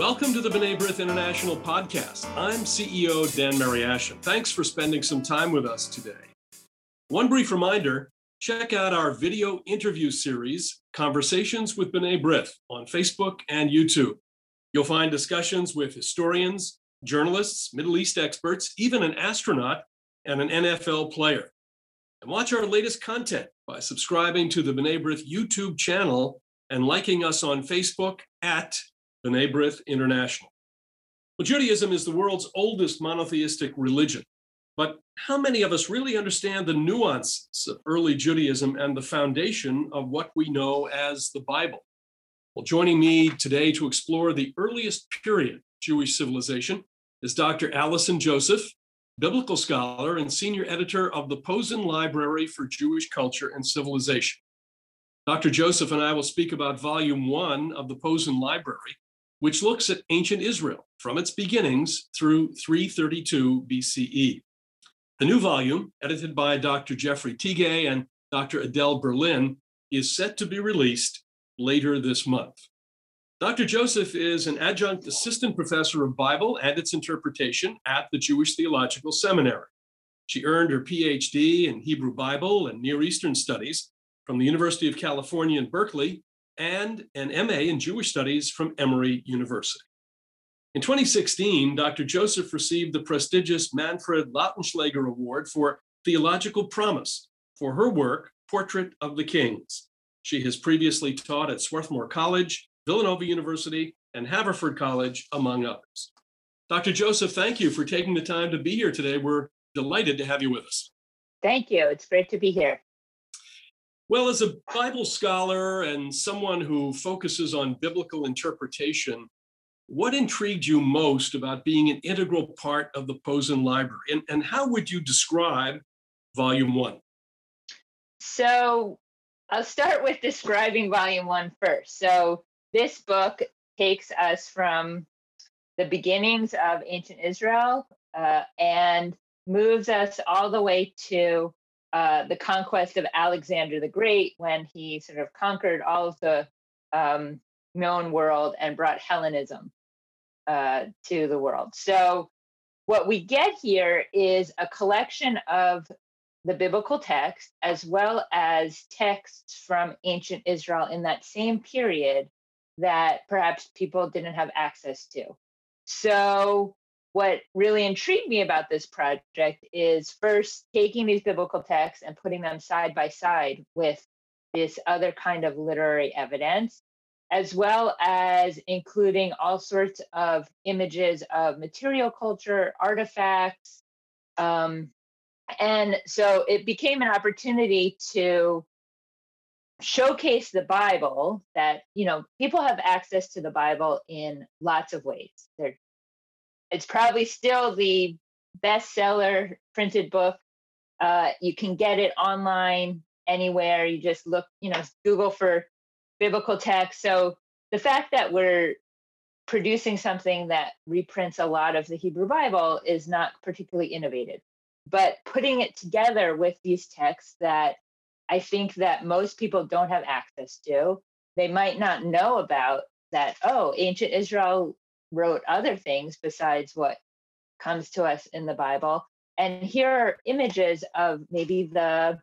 Welcome to the B'nai B'rith International podcast. I'm CEO Dan Mariaschin. Thanks for spending some time with us today. One brief reminder check out our video interview series, Conversations with B'nai B'rith, on Facebook and YouTube. You'll find discussions with historians, journalists, Middle East experts, even an astronaut and an NFL player. And watch our latest content by subscribing to the B'nai B'rith YouTube channel and liking us on Facebook at B'nai B'rith International. Well, Judaism is the world's oldest monotheistic religion. But how many of us really understand the nuances of early Judaism and the foundation of what we know as the Bible? Well, joining me today to explore the earliest period Jewish civilization is Dr. Alison Joseph, biblical scholar and senior editor of the Posen Library for Jewish Culture and Civilization. Dr. Joseph and I will speak about volume one of the Posen Library, which looks at ancient Israel from its beginnings through 332 BCE. The new volume, edited by Dr. Jeffrey Tigay and Dr. Adele Berlin, is set to be released later this month. Dr. Joseph is an adjunct assistant professor of Bible and its interpretation at the Jewish Theological Seminary. She earned her PhD in Hebrew Bible and Near Eastern Studies from the University of California in Berkeley and an MA in Jewish Studies from Emory University. In 2016, Dr. Joseph received the prestigious Manfred Lautenschläger Award for Theological Promise for her work, Portrait of the Kings. She has previously taught at Swarthmore College, Villanova University, and Haverford College, among others. Dr. Joseph, thank you for taking the time to be here today. We're delighted to have you with us. Thank you. It's great to be here. Well, as a Bible scholar and someone who focuses on biblical interpretation, what intrigued you most about being an integral part of the Posen Library? And, and how would you describe Volume One? So I'll start with describing Volume One first. So this book takes us from the beginnings of ancient Israel uh, and moves us all the way to uh, the conquest of Alexander the Great when he sort of conquered all of the um, known world and brought Hellenism uh, to the world. So, what we get here is a collection of the biblical text as well as texts from ancient Israel in that same period that perhaps people didn't have access to. So, what really intrigued me about this project is first taking these biblical texts and putting them side by side with this other kind of literary evidence, as well as including all sorts of images of material culture, artifacts. Um, and so it became an opportunity to showcase the Bible that, you know, people have access to the Bible in lots of ways. They're it's probably still the bestseller printed book. Uh, you can get it online anywhere. You just look, you know, Google for biblical text. So the fact that we're producing something that reprints a lot of the Hebrew Bible is not particularly innovative. But putting it together with these texts that I think that most people don't have access to, they might not know about that, oh, ancient Israel wrote other things besides what comes to us in the Bible. And here are images of maybe the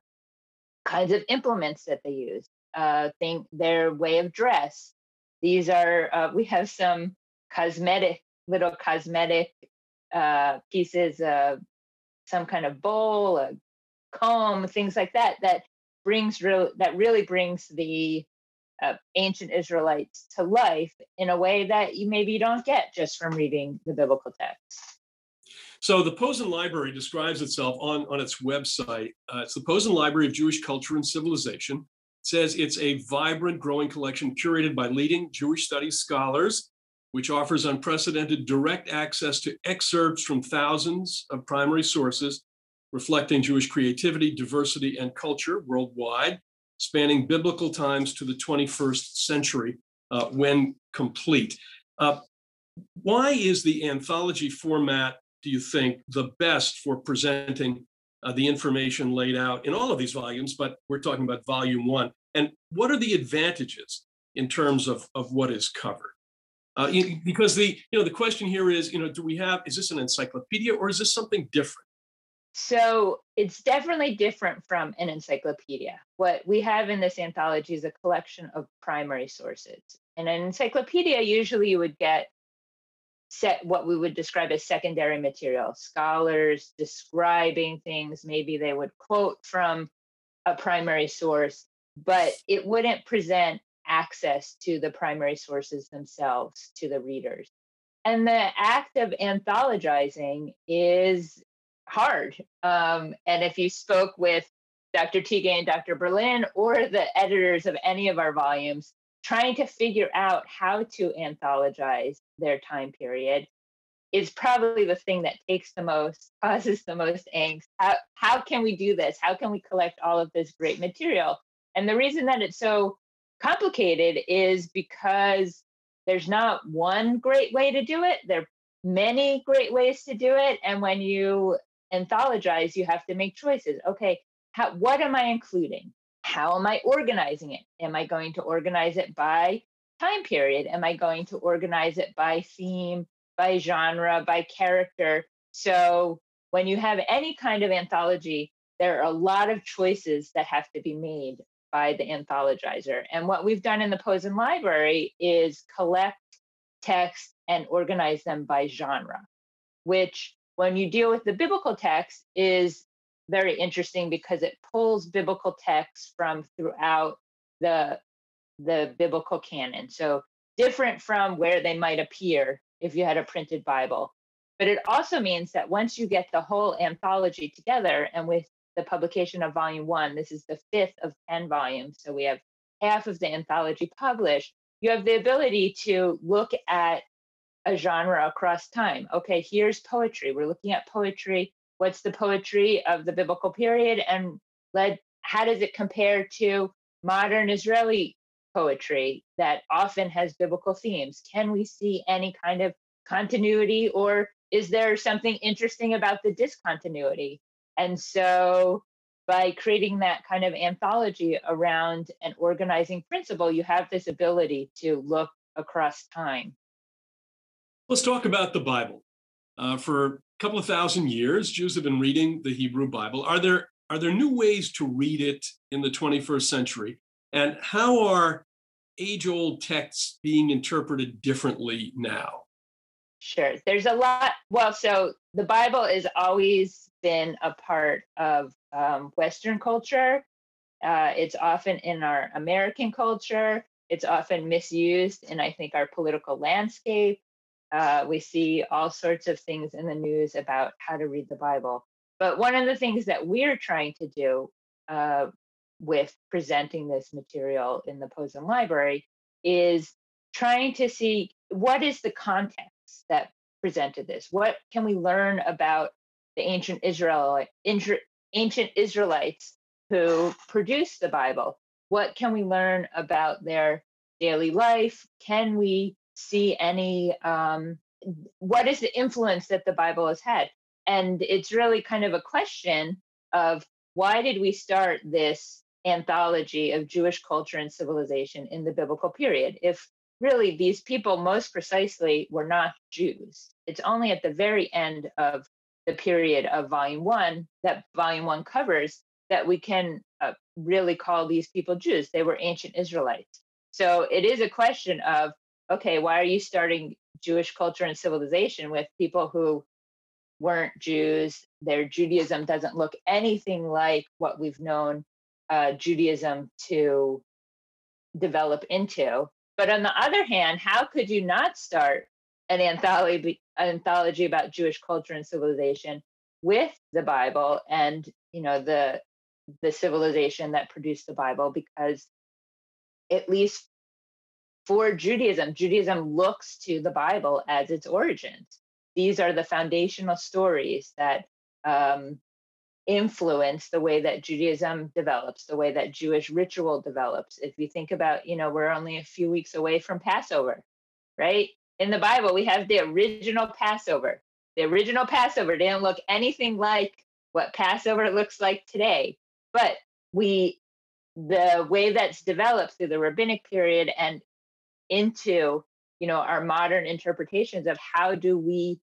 kinds of implements that they use, uh, think their way of dress. These are, uh, we have some cosmetic, little cosmetic uh, pieces, of some kind of bowl, a comb, things like that, that brings real, that really brings the uh, ancient Israelites to life in a way that you maybe you don't get just from reading the biblical text. So the Posen Library describes itself on, on its website. Uh, it's the Posen Library of Jewish Culture and Civilization. It says it's a vibrant, growing collection curated by leading Jewish studies scholars, which offers unprecedented direct access to excerpts from thousands of primary sources reflecting Jewish creativity, diversity, and culture worldwide spanning biblical times to the 21st century uh, when complete. Uh, why is the anthology format, do you think, the best for presenting uh, the information laid out in all of these volumes? But we're talking about volume one. And what are the advantages in terms of, of what is covered? Uh, because the you know the question here is you know do we have is this an encyclopedia or is this something different? So it's definitely different from an encyclopedia. What we have in this anthology is a collection of primary sources. In an encyclopedia, usually you would get set what we would describe as secondary material, scholars describing things, maybe they would quote from a primary source, but it wouldn't present access to the primary sources themselves to the readers. And the act of anthologizing is hard. Um, and if you spoke with Dr. Tigay and Dr. Berlin or the editors of any of our volumes, trying to figure out how to anthologize their time period is probably the thing that takes the most, causes the most angst. How, how can we do this? How can we collect all of this great material? And the reason that it's so complicated is because there's not one great way to do it. There are many great ways to do it. And when you anthologize, you have to make choices. Okay, how, what am I including? How am I organizing it? Am I going to organize it by time period? Am I going to organize it by theme, by genre, by character? So when you have any kind of anthology, there are a lot of choices that have to be made by the anthologizer. And what we've done in the Posen Library is collect text and organize them by genre, which when you deal with the biblical text is very interesting because it pulls biblical texts from throughout the the biblical canon. So different from where they might appear if you had a printed bible. But it also means that once you get the whole anthology together and with the publication of volume one this is the fifth of 10 volumes so we have half of the anthology published you have the ability to look at a genre across time. Okay, here's poetry. We're looking at poetry. What's the poetry of the biblical period and led how does it compare to modern Israeli poetry that often has biblical themes? Can we see any kind of continuity or is there something interesting about the discontinuity? And so by creating that kind of anthology around an organizing principle, you have this ability to look across time. Let's talk about the Bible. Uh, for a couple of thousand years, Jews have been reading the Hebrew Bible. Are there are there new ways to read it in the 21st century? And how are age-old texts being interpreted differently now? Sure. There's a lot. Well, so the Bible has always been a part of um, Western culture. Uh, it's often in our American culture. It's often misused in, I think, our political landscape. Uh, we see all sorts of things in the news about how to read the Bible. But one of the things that we're trying to do uh, with presenting this material in the Posen Library is trying to see what is the context that presented this? What can we learn about the ancient Israel, ancient Israelites who produced the Bible? What can we learn about their daily life? Can we see any um, what is the influence that the Bible has had? And it's really kind of a question of why did we start this anthology of Jewish culture and civilization in the biblical period? If really these people most precisely were not Jews. It's only at the very end of the period of volume one that volume one covers that we can uh, really call these people Jews. They were ancient Israelites. So it is a question of okay, why are you starting Jewish culture and civilization with people who weren't Jews? Their Judaism doesn't look anything like what we've known uh, Judaism to develop into. But on the other hand, how could you not start an anthology, an anthology about Jewish culture and civilization with the Bible and you know the the civilization that produced the Bible? Because at least for Judaism, Judaism looks to the Bible as its origins. These are the foundational stories that um, influence the way that Judaism develops, the way that Jewish ritual develops. If you think about, you know, we're only a few weeks away from Passover, right? In the Bible, we have the original Passover. The original Passover didn't look anything like what Passover looks like today, but we the way that's developed through the rabbinic period and into you know our modern interpretations of how do we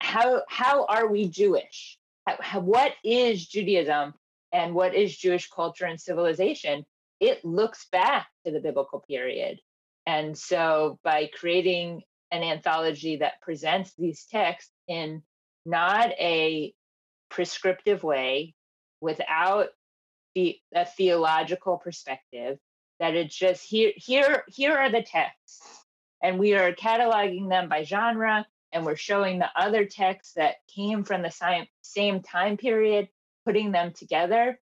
how how are we jewish? How, how, what is judaism and what is jewish culture and civilization? It looks back to the biblical period. And so by creating an anthology that presents these texts in not a prescriptive way without the, a theological perspective that it's just here here here are the texts. And we are cataloging them by genre and we're showing the other texts that came from the same, same time period putting them together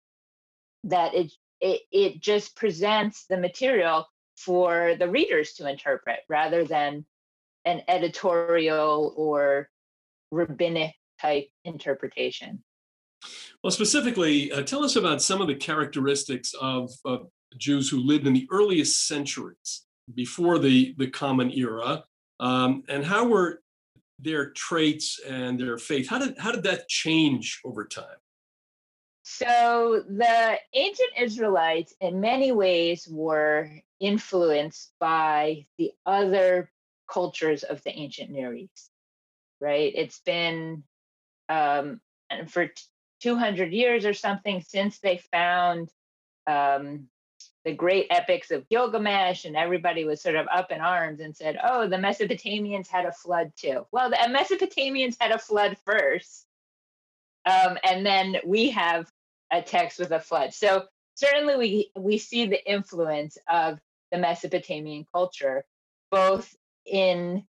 that it, it it just presents the material for the readers to interpret rather than an editorial or rabbinic type interpretation. Well specifically uh, tell us about some of the characteristics of uh, jews who lived in the earliest centuries before the, the common era, um, and how were their traits and their faith? How did how did that change over time? So the ancient Israelites, in many ways, were influenced by the other cultures of the ancient Near East. Right? It's been um, for 200 years or something since they found um, the great epics of Gilgamesh, and everybody was sort of up in arms and said, "Oh, the Mesopotamians had a flood too." Well, the Mesopotamians had a flood first, um, and then we have a text with a flood. So certainly, we we see the influence of the Mesopotamian culture, both in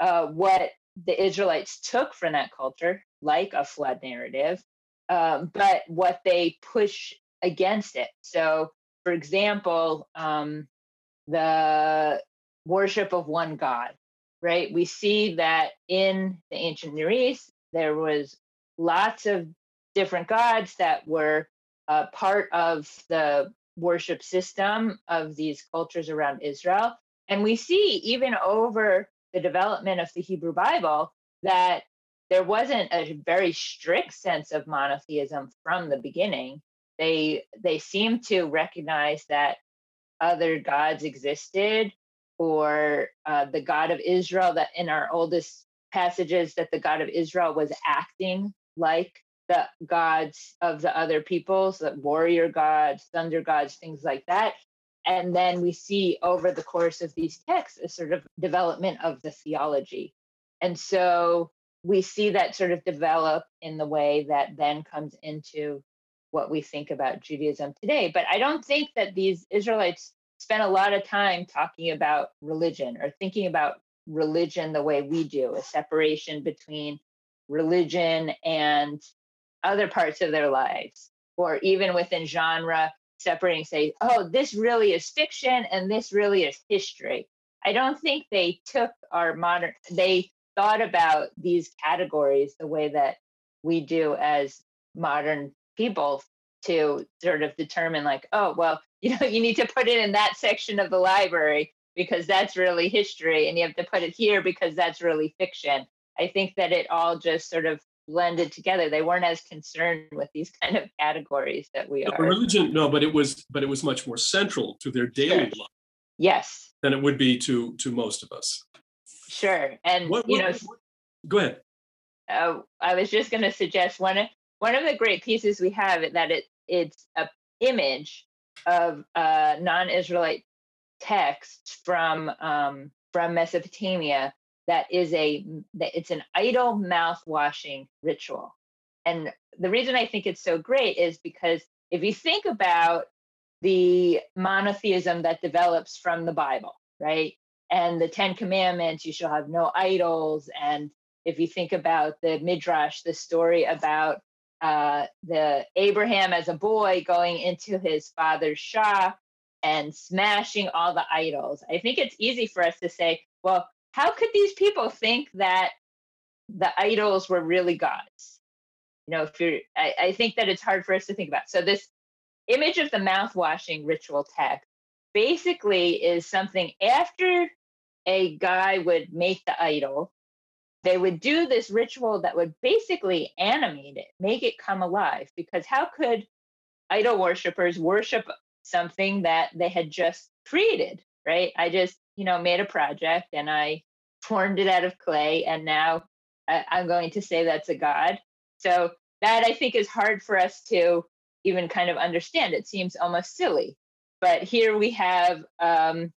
uh, what the Israelites took from that culture, like a flood narrative, um, but what they push against it. So for example, um, the worship of one God, right? We see that in the ancient Near East, there was lots of different gods that were uh, part of the worship system of these cultures around Israel. And we see even over the development of the Hebrew Bible that there wasn't a very strict sense of monotheism from the beginning they they seem to recognize that other gods existed or uh, the god of israel that in our oldest passages that the god of israel was acting like the gods of the other peoples the warrior gods thunder gods things like that. And then we see over the course of these texts a sort of development of the theology. And so we see that sort of develop in the way that then comes into what we think about Judaism today. But I don't think that these Israelites spent a lot of time talking about religion or thinking about religion the way we do, a separation between religion and other parts of their lives, or even within genre, separating, say, oh, this really is fiction and this really is history. I don't think they took our modern, they thought about these categories the way that we do as modern people to sort of determine like oh well you know you need to put it in that section of the library because that's really history and you have to put it here because that's really fiction. I think that it all just sort of blended together. They weren't as concerned with these kind of categories that we are. religion no but it was but it was much more central to their daily sure. life yes. than it would be to to most of us. Sure and what, you know what, go ahead. Uh, i was just going to suggest one one of the great pieces we have is that it it's a image of a non-Israelite text from um, from Mesopotamia that is a that it's an idol mouth washing ritual. And the reason I think it's so great is because if you think about the monotheism that develops from the Bible, right? And the Ten Commandments, you shall have no idols. And if you think about the Midrash, the story about uh, the Abraham as a boy going into his father's shop and smashing all the idols. I think it's easy for us to say, well, how could these people think that the idols were really gods? You know, if you're, I, I think that it's hard for us to think about. So this image of the mouth washing ritual text basically is something after a guy would make the idol they would do this ritual that would basically animate it, make it come alive. Because how could idol worshippers worship something that they had just created, right? I just, you know, made a project and I formed it out of clay, and now I'm going to say that's a god. So that I think is hard for us to even kind of understand. It seems almost silly. But here we have um,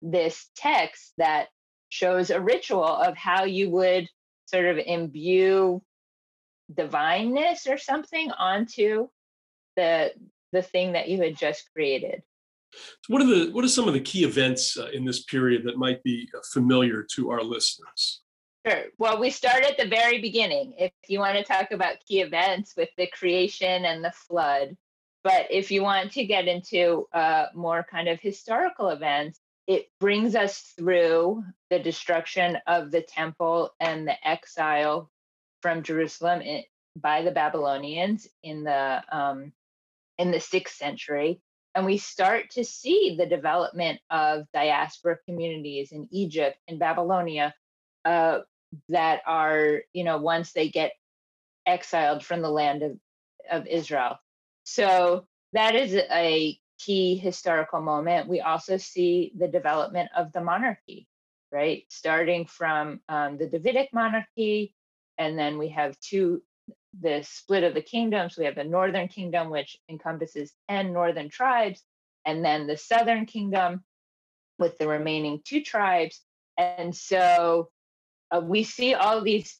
this text that shows a ritual of how you would sort of imbue divineness or something onto the the thing that you had just created. So what are the what are some of the key events uh, in this period that might be uh, familiar to our listeners? Sure. Well, we start at the very beginning. If you want to talk about key events with the creation and the flood, but if you want to get into uh, more kind of historical events, it brings us through the destruction of the temple and the exile from Jerusalem by the Babylonians in the um, in the sixth century, and we start to see the development of diaspora communities in Egypt and Babylonia uh, that are, you know, once they get exiled from the land of, of Israel. So that is a key historical moment. We also see the development of the monarchy, right? Starting from um, the Davidic monarchy, and then we have two the split of the kingdoms. We have the northern kingdom, which encompasses 10 northern tribes, and then the southern kingdom with the remaining two tribes. And so uh, we see all these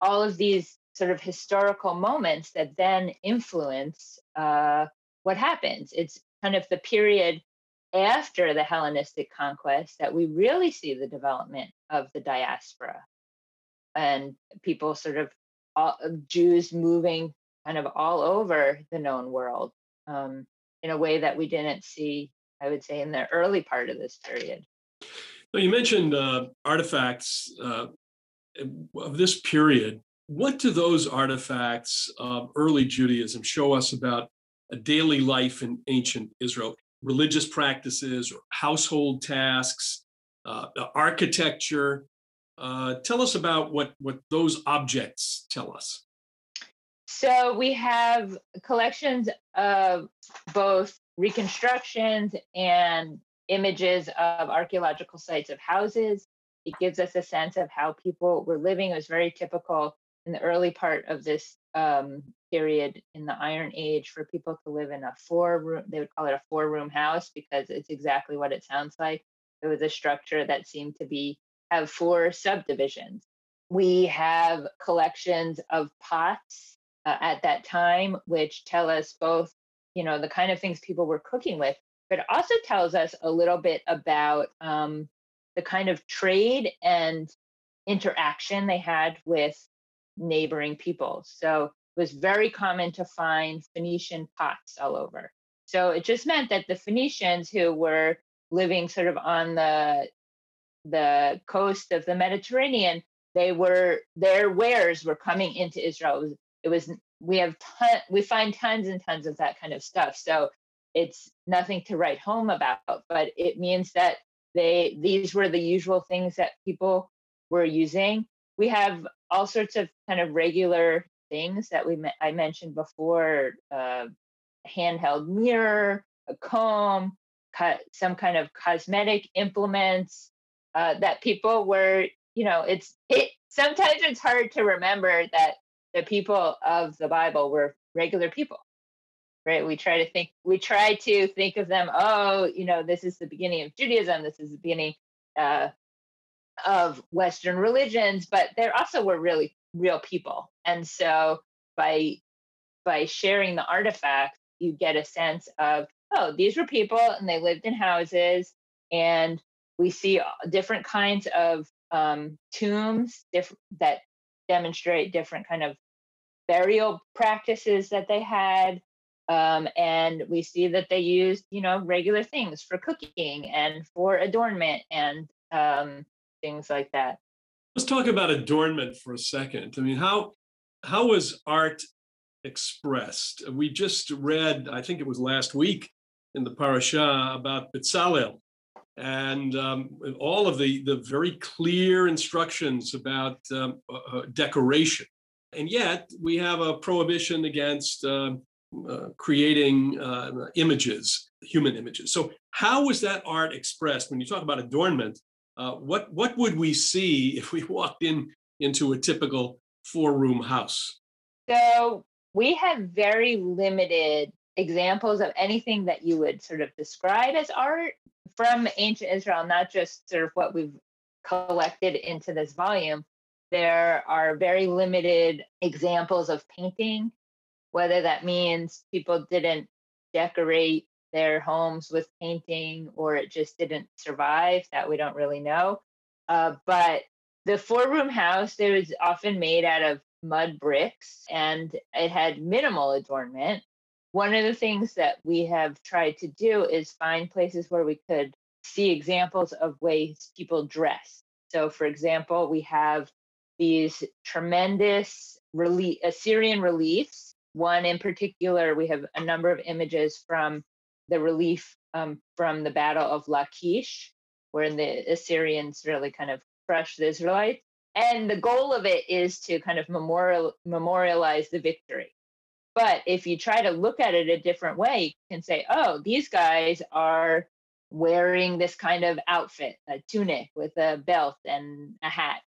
all of these sort of historical moments that then influence uh, what happens. It's kind of the period after the Hellenistic conquest that we really see the development of the diaspora and people sort of all, Jews moving kind of all over the known world um, in a way that we didn't see, I would say, in the early part of this period. Well, you mentioned uh, artifacts uh, of this period. What do those artifacts of early Judaism show us about a daily life in ancient Israel? Religious practices or household tasks, uh, architecture, uh, tell us about what, what those objects tell us. So we have collections of both reconstructions and images of archaeological sites of houses. It gives us a sense of how people were living. It was very typical in the early part of this um, period in the Iron Age for people to live in a four room, they would call it a four room house because it's exactly what it sounds like. It was a structure that seemed to be have four subdivisions. We have collections of pots uh, at that time, which tell us both, you know, the kind of things people were cooking with, but also tells us a little bit about um, the kind of trade and interaction they had with neighboring people. So it was very common to find Phoenician pots all over. So it just meant that the Phoenicians who were living sort of on the the coast of the Mediterranean, they were their wares were coming into Israel. It was, it was we have ton, we find tons and tons of that kind of stuff. So it's nothing to write home about, but it means that they these were the usual things that people were using. We have all sorts of kind of regular things that we I mentioned before: uh, handheld mirror, a comb, some kind of cosmetic implements, uh, that people were, you know, it's it. Sometimes it's hard to remember that the people of the Bible were regular people, right? We try to think, we try to think of them. Oh, you know, this is the beginning of Judaism. This is the beginning uh, of Western religions, but there also were really real people, and so by by sharing the artifacts, you get a sense of oh, these were people, and they lived in houses, and we see uh, different kinds of um, tombs diff- that demonstrate different kind of burial practices that they had. Um, and we see that they used you know regular things for cooking and for adornment and um, things like that let's talk about adornment for a second i mean how how was art expressed we just read i think it was last week in the parasha about Bezalel and um, all of the, the very clear instructions about um, uh, uh, decoration. And yet, we have a prohibition against uh, uh, creating uh, images, human images. So, how was that art expressed? When you talk about adornment, uh, what what would we see if we walked in into a typical four room house? So we have very limited examples of anything that you would sort of describe as art from ancient Israel, not just sort of what we've collected into this volume. There are very limited examples of painting, whether that means people didn't decorate their homes with painting or it just didn't survive, that we don't really know. Uh, but the four room house, it was often made out of mud bricks and it had minimal adornment. One of the things that we have tried to do is find places where we could see examples of ways people dress. So, for example, we have these tremendous relief, Assyrian reliefs. One in particular, we have a number of images from the relief um, from the Battle of Lachish, where the Assyrians really kind of crushed the Israelites. And the goal of it is to kind of memorial, memorialize the victory. But if you try to look at it a different way, you can say, oh, these guys are wearing this kind of outfit, a tunic with a belt and a hat.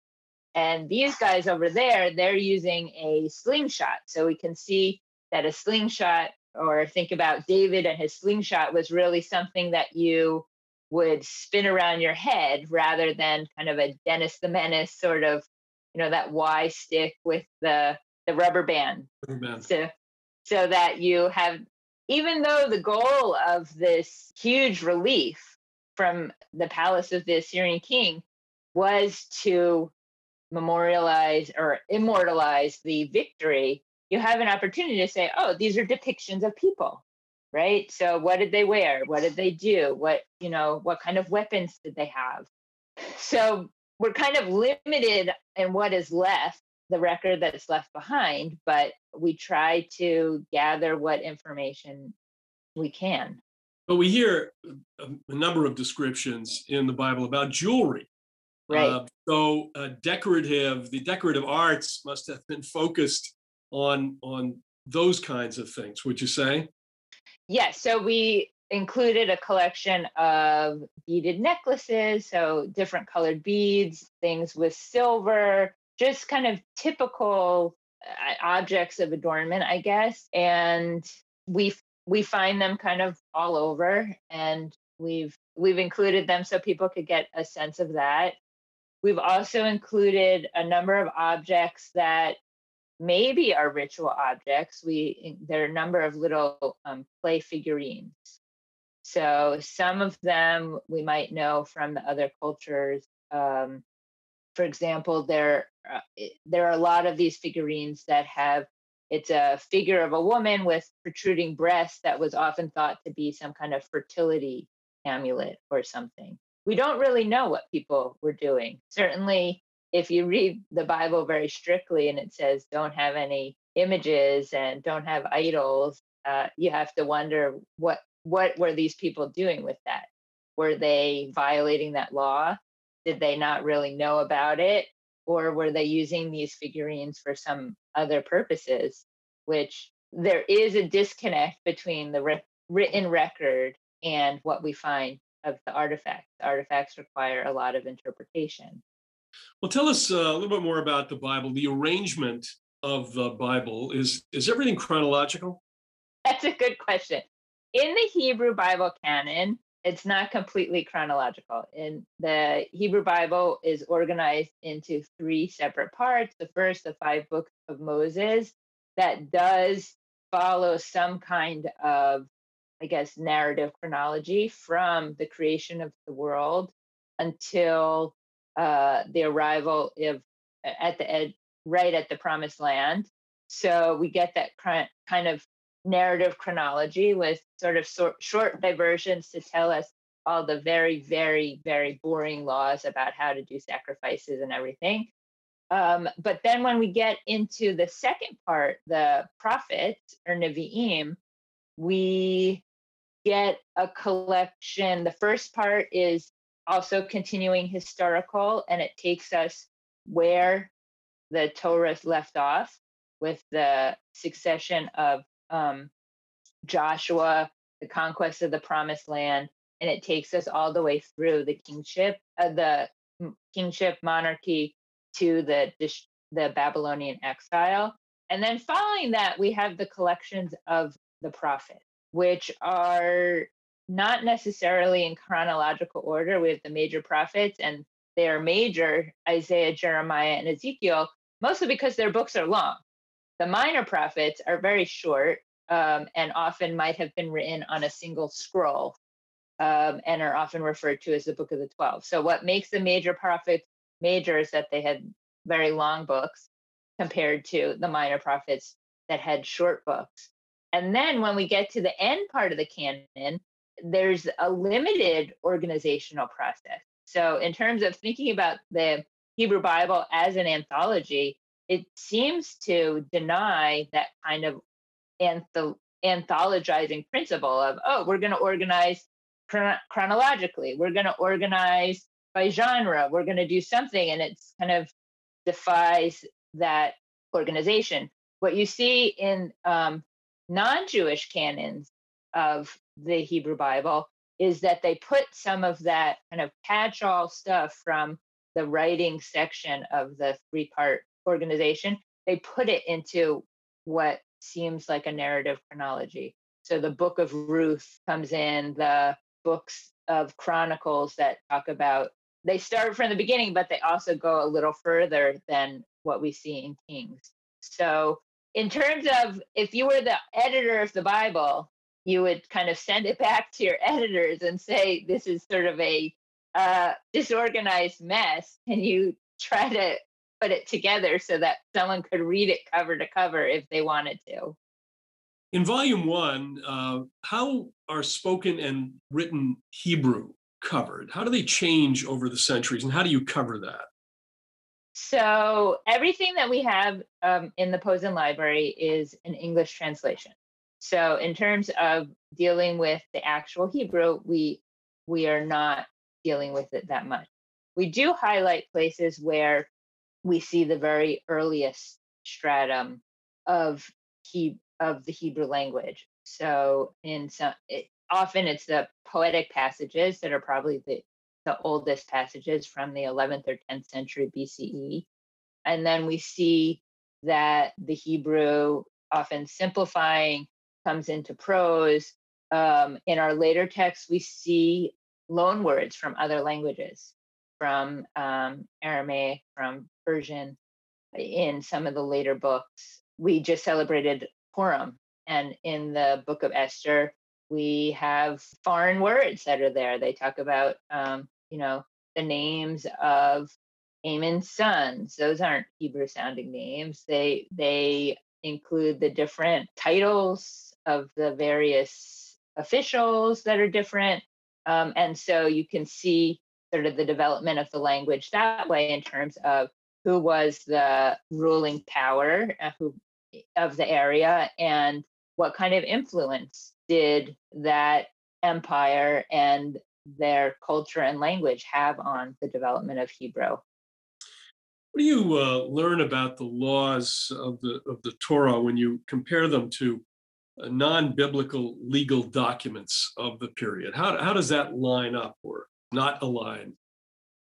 And these guys over there, they're using a slingshot. So we can see that a slingshot, or think about David and his slingshot, was really something that you would spin around your head rather than kind of a Dennis the Menace sort of, you know, that Y stick with the the rubber band. Rubber band. So so that you have even though the goal of this huge relief from the palace of the Assyrian king was to memorialize or immortalize the victory, you have an opportunity to say, oh, these are depictions of people right? So what did they wear? What did they do? What, you know, what kind of weapons did they have? So we're kind of limited in what is left, the record that's left behind, but we try to gather what information we can. But we hear a, number of descriptions in the Bible about jewelry. Right. Uh, so uh, decorative, the decorative arts must have been focused on on those kinds of things. Would you say? Yes, so we included a collection of beaded necklaces, so different colored beads, things with silver, just kind of typical uh, objects of adornment, I guess. And we we find them kind of all over, and we've we've included them so people could get a sense of that. We've also included a number of objects that maybe are ritual objects. We there are a number of little um, figurines. So some of them we might know from the other cultures. Um, for example, there uh, there are a lot of these figurines that have it's a figure of a woman with protruding breasts that was often thought to be some kind of fertility amulet or something. We don't really know what people were doing. Certainly, if you read the Bible very strictly and it says don't have any images and don't have idols, uh, you have to wonder what what were these people doing with that? Were they violating that law? Did they not really know about it? Or were they using these figurines for some other purposes? Which there is a disconnect between the re- written record and what we find of the artifacts. Artifacts require a lot of interpretation. Well, tell us uh, a little bit more about the Bible. The arrangement of the Bible is is everything chronological? That's a good question. In the Hebrew Bible canon, it's not completely chronological. In the Hebrew Bible is organized into three separate parts. The first, the five books of Moses, that does follow some kind of, I guess, narrative chronology from the creation of the world until uh, the arrival of at the ed, right at the promised land. So we get that current kind of narrative chronology with sort of short, short diversions to tell us all the very, very, very boring laws about how to do sacrifices and everything. Um, but then when we get into the second part, the prophets or Nevi'im, we get a collection. The first part is also continuing historical, and it takes us where the Torah left off with the succession of um, Joshua, the conquest of the promised land, and it takes us all the way through the kingship, uh, the kingship monarchy to the the Babylonian exile. And then following that, we have the collections of the prophets, which are not necessarily in chronological order. We have the major prophets, and they are major Isaiah, Jeremiah, and Ezekiel, mostly because their books are long. The minor prophets are very short um, and often might have been written on a single scroll um, and are often referred to as the Book of the Twelve. So, what makes the major prophets major is that they had very long books compared to the minor prophets that had short books. And then when we get to the end part of the canon, there's a limited organizational process. So, in terms of thinking about the Hebrew Bible as an anthology, it seems to deny that kind of anth- anthologizing principle of, oh, we're going to organize chron- chronologically, we're going to organize by genre, we're going to do something, and it's kind of defies that organization. What you see in um, non Jewish canons of the Hebrew Bible is that they put some of that kind of catch all stuff from the writing section of the three part organization, they put it into what seems like a narrative chronology. So the book of Ruth comes in, the books of Chronicles that talk about, they start from the beginning, but they also go a little further than what we see in Kings. So, in terms of if you were the editor of the Bible, you would kind of send it back to your editors and say, This is sort of a uh, disorganized mess. Can you try to put it together so that someone could read it cover to cover if they wanted to? In volume one, uh, how are spoken and written Hebrew covered? How do they change over the centuries, and how do you cover that? So everything that we have um, in the Posen Library is an English translation. So in terms of dealing with the actual Hebrew, we we are not dealing with it that much. We do highlight places where we see the very earliest stratum of he of the Hebrew language. So in some, it, often it's the poetic passages that are probably the the oldest passages from the 11th or 10th century BCE, and then we see that the Hebrew, often simplifying, comes into prose. Um, in our later texts, we see loan words from other languages, from um, Aramaic, from Persian. In some of the later books, we just celebrated Purim, and in the Book of Esther, we have foreign words that are there. They talk about, um, you know, the names of Haman's sons. Those aren't Hebrew sounding names. They they include the different titles of the various officials that are different. Um, and so you can see sort of the development of the language that way in terms of who was the ruling power uh, who, of the area and what kind of influence did that empire and their culture and language have on the development of Hebrew. What do you uh, learn about the laws of the of the Torah when you compare them to Uh, non-biblical legal documents of the period. How, how does that line up or not align?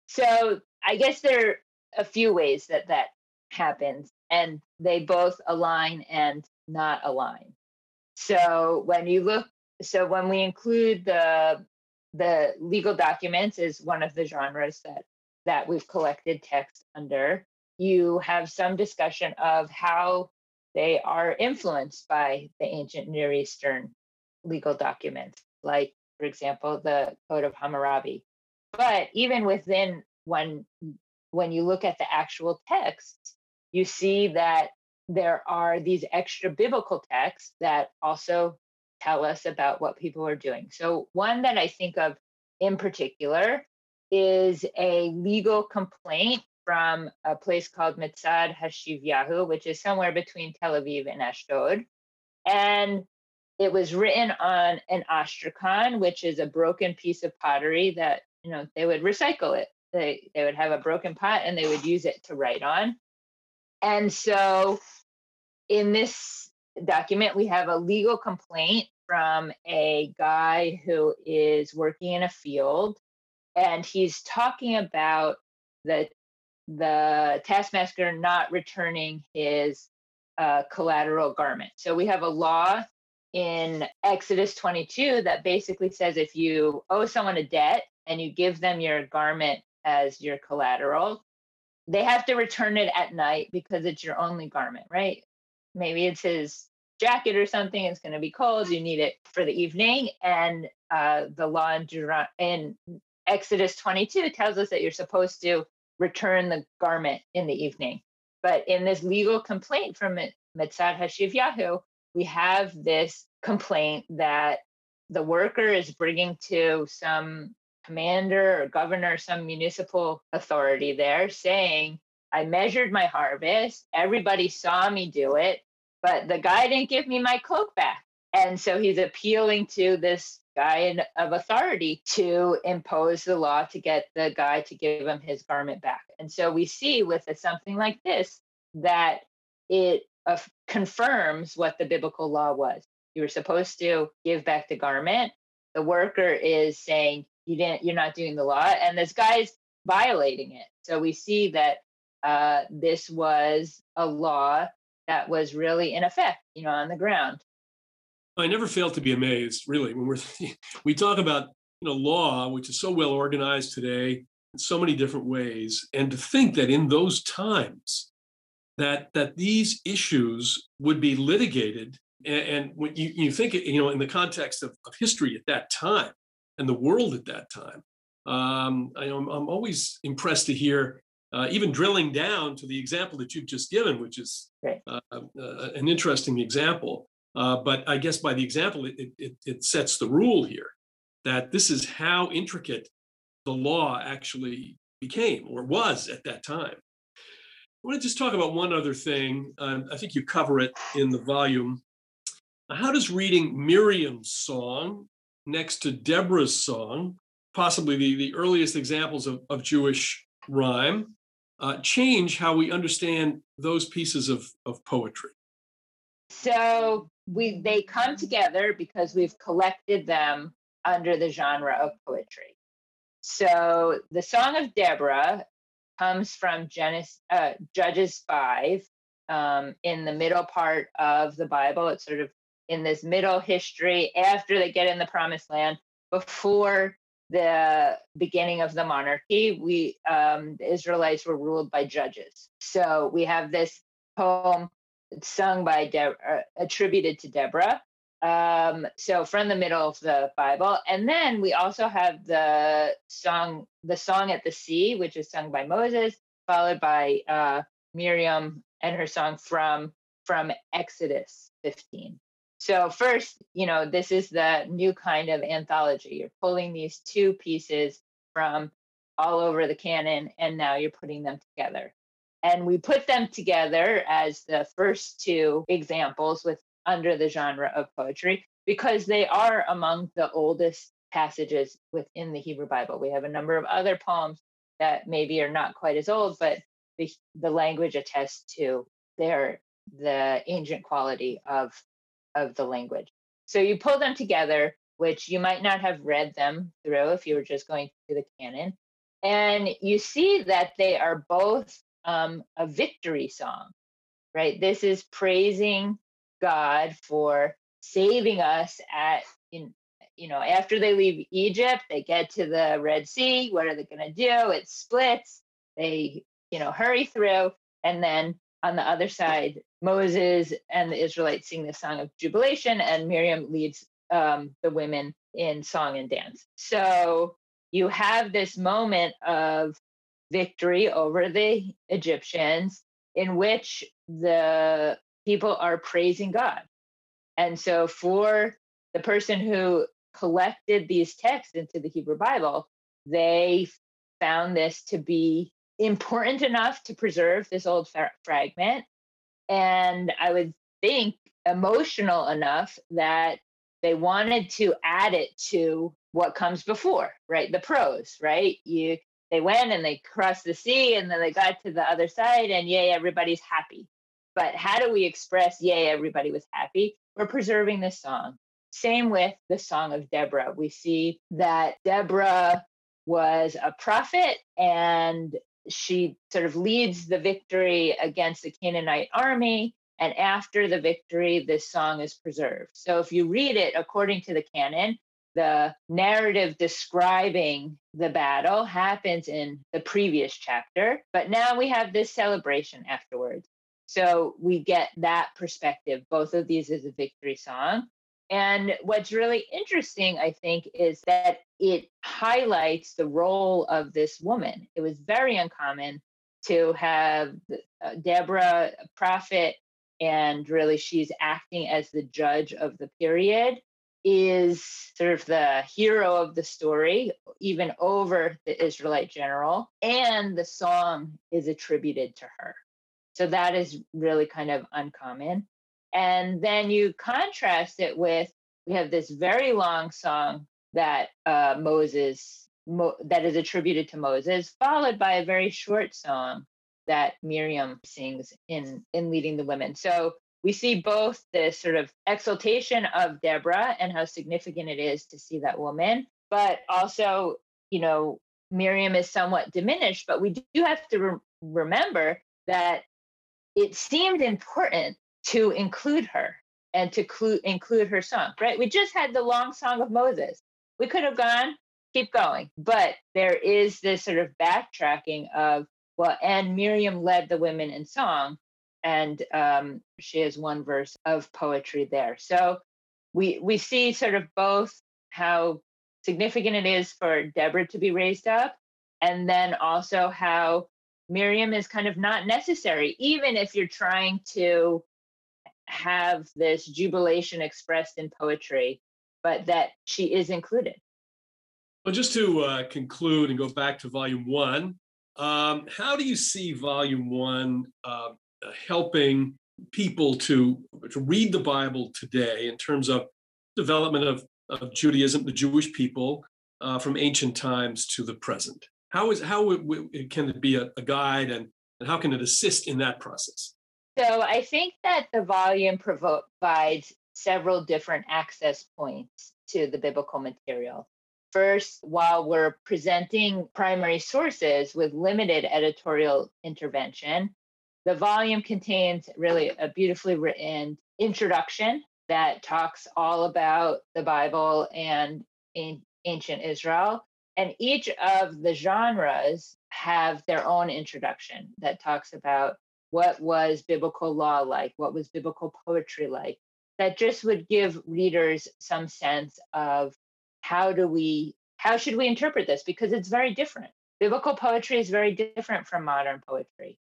So I guess there are a few ways that that happens, and they both align and not align. So when you look, so when we include the the legal documents is one of the genres that that we've collected text under. You have some discussion of how they are influenced by the ancient Near Eastern legal documents, like, for example, the Code of Hammurabi. But even within when when you look at the actual texts, you see that there are these extra biblical texts that also tell us about what people are doing. So one that I think of in particular is a legal complaint from a place called Mitzad Hashivyahu, which is somewhere between Tel Aviv and Ashdod. And it was written on an ostracon, which is a broken piece of pottery that, you know, they would recycle it. They, they would have a broken pot and they would use it to write on. And so in this document, we have a legal complaint from a guy who is working in a field and he's talking about the the taskmaster not returning his uh, collateral garment. So we have a law in Exodus 22 that basically says if you owe someone a debt and you give them your garment as your collateral, they have to return it at night because it's your only garment, right? Maybe it's his jacket or something. It's going to be cold. You need it for the evening. And uh, the law in, in Exodus 22 tells us that you're supposed to return the garment in the evening. But in this legal complaint from Mesad Hashavyahu, we have this complaint that the worker is bringing to some commander or governor, some municipal authority there saying, I measured my harvest, everybody saw me do it, but the guy didn't give me my cloak back. And so he's appealing to this guy of authority to impose the law to get the guy to give him his garment back. And so we see with something like this that it uh, confirms what the biblical law was. You were supposed to give back the garment. The worker is saying you didn't. You're not doing the law, and this guy's violating it. So we see that uh, this was a law that was really in effect, you know, on the ground. I never fail to be amazed, really, when we're we talk about you know law, which is so well organized today in so many different ways, and to think that in those times that that these issues would be litigated, and, and when you, you think you know in the context of, of history at that time and the world at that time, um, I, am I'm always impressed to hear uh, even drilling down to the example that you've just given, which is uh, uh, an interesting example. Uh, but I guess by the example, it, it, it, sets the rule here that this is how intricate the law actually became or was at that time. I want to just talk about one other thing. Um, I think you cover it in the volume. How does reading Miriam's song next to Deborah's song, possibly the, the earliest examples of, of Jewish rhyme, uh, change how we understand those pieces of, of poetry? So we they come together because we've collected them under the genre of poetry. So the Song of Deborah comes from Genesis, uh, Judges 5 um, in the middle part of the Bible. It's sort of in this middle history after they get in the promised land, before the beginning of the monarchy, we um, the Israelites were ruled by judges. So we have this poem sung by De- uh, attributed to Deborah. Um, so from the middle of the Bible, and then we also have the song, the song at the sea, which is sung by Moses, followed by uh, Miriam and her song from from Exodus 15. So first, you know, this is the new kind of anthology. You're pulling these two pieces from all over the canon and now you're putting them together. And we put them together as the first two examples with under the genre of poetry because they are among the oldest passages within the Hebrew Bible. We have a number of other poems that maybe are not quite as old, but the, the language attests to their the ancient quality of of the language. So you pull them together, which you might not have read them through if you were just going through the canon. And you see that they are both um, a victory song, right? This is praising God for saving us at, in, you know, after they leave Egypt, they get to the Red Sea. What are they going to do? It splits. They, you know, hurry through. And then on the other side, Moses and the Israelites sing the song of jubilation, and Miriam leads um, the women in song and dance. So you have this moment of victory over the Egyptians in which the people are praising God. And so for the person who collected these texts into the Hebrew Bible, they found this to be important enough to preserve this old fra- fragment. And I would think emotional enough that they wanted to add it to what comes before, right? The prose, right? You they went and they crossed the sea and then they got to the other side and yay, everybody's happy. But how do we express yay, everybody was happy? We're preserving this song. Same with the Song of Deborah. We see that Deborah was a prophet and she sort of leads the victory against the Canaanite army. And after the victory, this song is preserved. So if you read it according to the canon, the narrative describing the battle happens in the previous chapter, but now we have this celebration afterwards. So we get that perspective. Both of these is a victory song. And what's really interesting, I think, is that it highlights the role of this woman. It was very uncommon to have uh, Deborah, a prophet, and really she's acting as the judge of the period, is sort of the hero of the story, even over the Israelite general, and the song is attributed to her. So that is really kind of uncommon. And then you contrast it with we have this very long song that uh, Moses Mo, that is attributed to Moses, followed by a very short song that Miriam sings in in leading the women. So we see both this sort of exaltation of Deborah and how significant it is to see that woman, but also, you know, Miriam is somewhat diminished. But we do have to re- remember that it seemed important to include her and to clu- include her song, right? We just had the long song of Moses. We could have gone, keep going, but there is this sort of backtracking of, well, and Miriam led the women in song, and um, she has one verse of poetry there. So we we see sort of both how significant it is for Deborah to be raised up, and then also how Miriam is kind of not necessary, even if you're trying to have this jubilation expressed in poetry, but that she is included. Well, just to uh, conclude and go back to volume one, um, how do you see volume one uh, helping people to, to read the Bible today in terms of development of, of Judaism, the Jewish people, uh, from ancient times to the present? How is how it, it, can it be a, a guide and, and how can it assist in that process? So I think that the volume provides several different access points to the biblical material. First, while we're presenting primary sources with limited editorial intervention, the volume contains really a beautifully written introduction that talks all about the Bible and ancient Israel. And each of the genres have their own introduction that talks about what was biblical law like? What was biblical poetry like? That just would give readers some sense of how do we, how should we interpret this? Because it's very different. Biblical poetry is very different from modern poetry.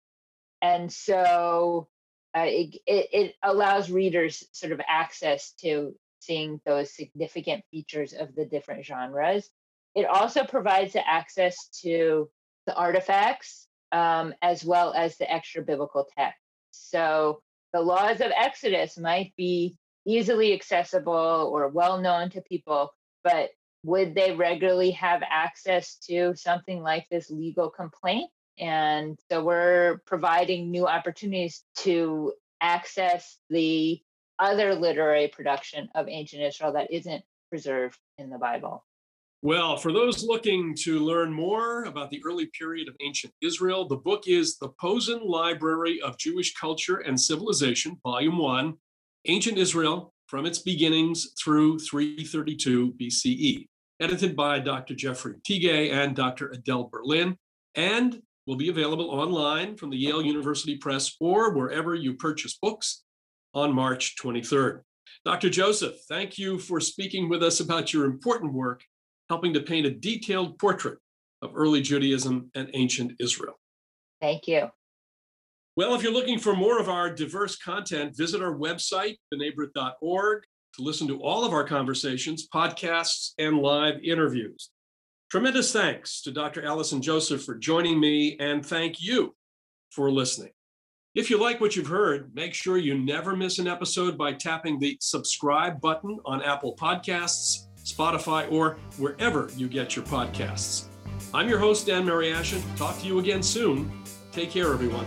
And so uh, it, it, it allows readers sort of access to seeing those significant features of the different genres. It also provides the access to the artifacts um, as well as the extra biblical text. So the laws of Exodus might be easily accessible or well known to people, but would they regularly have access to something like this legal complaint? And so we're providing new opportunities to access the other literary production of ancient Israel that isn't preserved in the Bible. Well, for those looking to learn more about the early period of ancient Israel, the book is The Posen Library of Jewish Culture and Civilization, Volume 1, Ancient Israel from its beginnings through 332 BCE, edited by Dr. Jeffrey Tigay and Dr. Adele Berlin, and will be available online from the Yale University Press or wherever you purchase books on March 23rd. Dr. Joseph, thank you for speaking with us about your important work helping to paint a detailed portrait of early Judaism and ancient Israel. Thank you. Well, if you're looking for more of our diverse content, visit our website, b'nai to listen to all of our conversations, podcasts, and live interviews. Tremendous thanks to Dr. Alison Joseph for joining me, and thank you for listening. If you like what you've heard, make sure you never miss an episode by tapping the subscribe button on Apple Podcasts Spotify, or wherever you get your podcasts. I'm your host, Dan Mariaschin. Talk to you again soon. Take care, everyone.